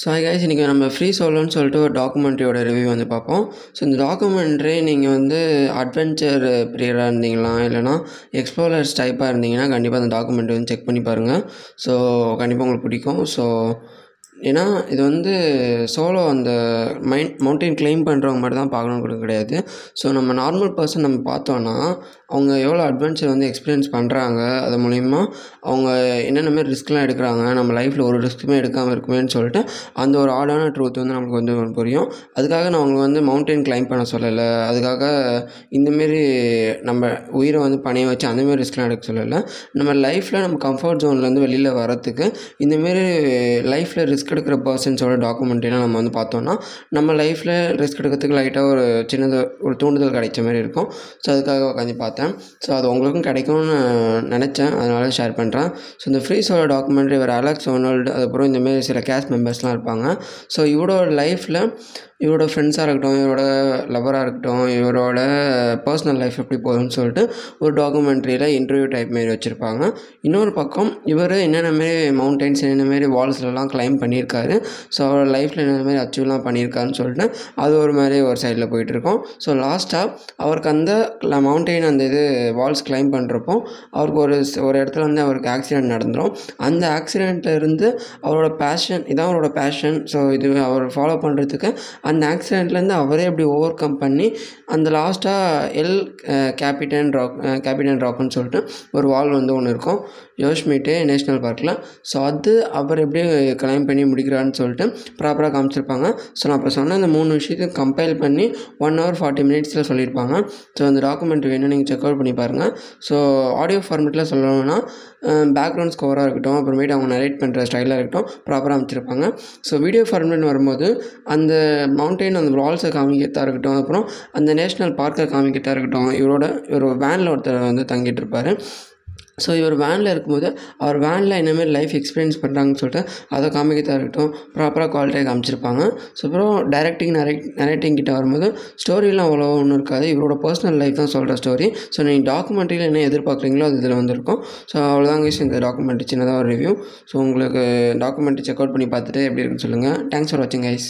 So guys இன்றைக்கி நம்ம free சோலோன்னு சொல்லிட்டு ஒரு டாக்குமெண்ட்ரியோட ரிவ்யூ வந்து பார்ப்போம். ஸோ இந்த டாக்குமெண்ட்ரி நீங்கள் வந்து அட்வென்ச்சர் பிரியராக இருந்தீங்களா? இல்லைனா எக்ஸ்ப்ளோரர்ஸ் டைப்பாக இருந்தீங்கன்னா கண்டிப்பாக அந்த டாக்குமெண்ட்ரி வந்து செக் பண்ணி பாருங்கள் ஸோ கண்டிப்பாக உங்களுக்கு பிடிக்கும். ஸோ ஏன்னா இது வந்து சோலோ அந்த மைன் மவுண்டைன் கிளைம் பண்ணுறவங்க மட்டும் தான் பார்க்கணுன்னு கூட கிடையாது. ஸோ நம்ம நார்மல் பர்சன் நம்ம பார்த்தோன்னா அவங்க எவ்வளோ அட்வென்ச்சர் வந்து எக்ஸ்பீரியன்ஸ் பண்ணுறாங்க அது மூலிமா அவங்க என்னென்ன மாதிரி ரிஸ்க்லாம் எடுக்கிறாங்க நம்ம லைஃப்பில் ஒரு ரிஸ்க்குமே எடுக்காமல் இருக்குமேன்னு சொல்லிட்டு அந்த ஒரு ஆடான ட்ரூத் வந்து நமக்கு வந்து புரியும். அதுக்காக நான் அவங்களை வந்து மவுண்டைன் கிளைம் பண்ண சொல்லலை. அதுக்காக இந்தமாரி நம்ம உயிரை வந்து பணிய வச்சு அந்தமாரி ரிஸ்க்லாம் எடுக்க சொல்லலை. நம்ம லைஃப்பில் நம்ம கம்ஃபர்ட் ஜோன்லேருந்து வெளியில் வரத்துக்கு இந்தமாரி லைஃப்பில் ரிஸ்க் ரிஸ்க் எடுக்கிற பர்சன்ஸோட டாக்குமெண்ட்ரிலாம் நம்ம வந்து பார்த்தோன்னா நம்ம லைஃப்பில் ரிஸ்க் எடுக்கிறதுக்கு லைட்டாக ஒரு சின்னது ஒரு தூண்டுதல் கிடைச்ச மாதிரி இருக்கும். ஸோ அதுக்காக உட்காந்து பார்த்தேன். ஸோ அது உங்களுக்கும் கிடைக்கும்னு நினச்சேன். அதனால ஷேர் பண்ணுறேன் ஸோ இந்த ஃப்ரீஸோட டாக்குமெண்ட்ரி இவர் அலெக்ஸ் ஒனால்டு அதுக்கப்புறம் இந்தமாரி சில கேஸ்ட் மெம்பர்ஸ்லாம் இருப்பாங்க. ஸோ இவரோட லைஃப்பில் இவரோட ஃப்ரெண்ட்ஸாக இருக்கட்டும் இவரோட லவராக இருக்கட்டும் இவரோட பர்சனல் லைஃப் எப்படி போகுதுன்னு சொல்லிட்டு ஒரு டாக்குமெண்ட்ரியில் இன்டர்வியூ டைப் மாரி வச்சுருப்பாங்க. இன்னொரு பக்கம் இவர் என்னென்ன மாரி மவுண்டைன்ஸ் என்னென்ன மாரி வால்ஸ்லலாம் கிளைம் பண்ணியிருக்காரு. ஸோ அவரோட லைஃப்பில் என்ன மாதிரி அச்சீவ்லாம் பண்ணியிருக்காருன்னு சொல்லிட்டு அது ஒரு மாதிரி ஒரு சைடில் போயிட்டுருக்கோம் ஸோ லாஸ்ட்டாக அவருக்கு அந்த மவுண்டெயின் அந்த இது வால்ஸ் கிளைம் பண்ணுறப்போ அவருக்கு ஒரு ஒரு இடத்துல வந்து அவருக்கு ஆக்சிடெண்ட் நடந்துடும் அந்த ஆக்சிடெண்ட்டில் இருந்து அவரோட பேஷன் இதான் அவரோட பேஷன் ஸோ இது அவர் ஃபாலோ பண்ணுறதுக்கு அந்த ஆக்சிடெண்ட்லேருந்து அவரே அப்படி ஓவர் கம் பண்ணி அந்த லாஸ்ட்டாக எல் கேபிட்டன் ராக் கேபிட்டன் ராக்குன்னு சொல்லிட்டு ஒரு வால் வந்து ஒன்று இருக்கும். யோஷ்மீட்டு நேஷ்னல் பார்க்கில் ஸோ அது அவர் எப்படி கிளைம் பண்ணி முடிக்கிறான்னு சொல்லிட்டு ப்ராப்பராக காமிச்சிருப்பாங்க. ஸோ நான் இப்போ சொன்ன இந்த மூணு விஷயத்தையும் கம்பைல் பண்ணி ஒன் ஹவர் ஃபார்ட்டி மினிட்ஸில் சொல்லியிருப்பாங்க. ஸோ அந்த டாக்குமெண்ட் வேணும் நீங்கள் செக் அவுட் பண்ணி பாருங்கள் ஸோ ஆடியோ ஃபார்மேட்டில் சொல்லணும்னா பேக்ரவுண்ட் ஸ்கோராக இருக்கட்டும் அப்புறமேட்டு அவங்க நரேட் பண்ணுற ஸ்டைலாக இருக்கட்டும் ப்ராப்பராக அமைச்சிருப்பாங்க. ஸோ வீடியோ ஃபார்மேட்னு வரும்போது அந்த மவுண்டெயின் அந்த வால்ஸை காமிக்கிறதா இருக்கட்டும் அப்புறம் அந்த நேஷ்னல் பார்க்கை காமிக்கிறதா இருக்கட்டும் இவரோட இவர் வேனில் ஒருத்தர் வந்து தங்கிட்டு இருப்பார். ஸோ இவர் வேனில் இருக்கும்போது அவர் வேனில் என்னமாரி லைஃப் எக்ஸ்பீரியன்ஸ் பண்ணுறாங்கன்னு சொல்லிட்டு அதை காமிக்கிறதா இருக்கட்டும் ப்ராப்பராக குவாலிட்டியாக காமிச்சிருப்பாங்க. ஸோ அப்புறம் டைரக்டிங் நரேட் நரேட்டிங் கிட்ட வரும்போது ஸ்டோரிலாம் அவ்வளோ ஒன்றும் இருக்காது. இவரோட பர்சனல் லைஃப் தான் சொல்கிற ஸ்டோரி ஸோ நீங்கள் டாக்குமெண்ட்ரியில் என்ன எதிர்பார்க்குறீங்களோ அது இதில் வந்திருக்கும். ஸோ அவ்வளோதாங்க இந்த டாக்குமெண்ட்ரி சின்னதாக ஒரு ரிவ்யூ ஸோ உங்களுக்கு டாக்குமெண்ட்ரி செக் அவுட் பண்ணி பார்த்துட்டு எப்படி இருக்குன்னு சொல்லுங்கள் தேங்க்ஸ் ஃபார் வாட்சிங் கைஸ்